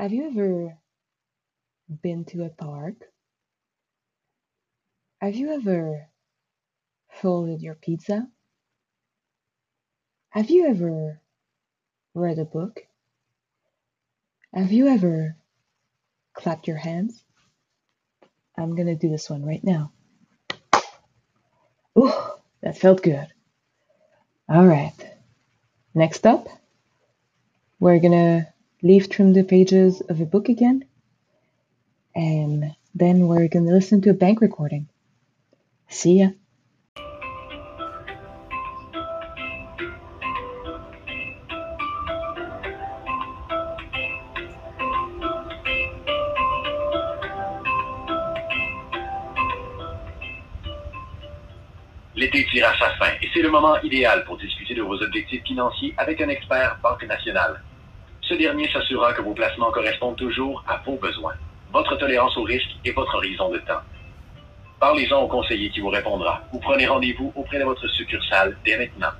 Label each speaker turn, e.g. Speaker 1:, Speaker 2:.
Speaker 1: Have you ever been to a park? Have you ever folded your pizza? Have you ever read a book? Have you ever clapped your hands? I'm gonna do this one right now. Ooh, that felt good. All right. Next up, we're gonna leaf trim the pages of a book again, and then we're gonna listen to a bank recording. See ya.
Speaker 2: L'été tire à sa fin et c'est le moment idéal pour discuter de vos objectifs financiers avec un expert Banque Nationale. Ce dernier s'assurera que vos placements correspondent toujours à vos besoins, votre tolérance au risque et votre horizon de temps. Parlez-en au conseiller qui vous répondra ou prenez rendez-vous auprès de votre succursale dès maintenant.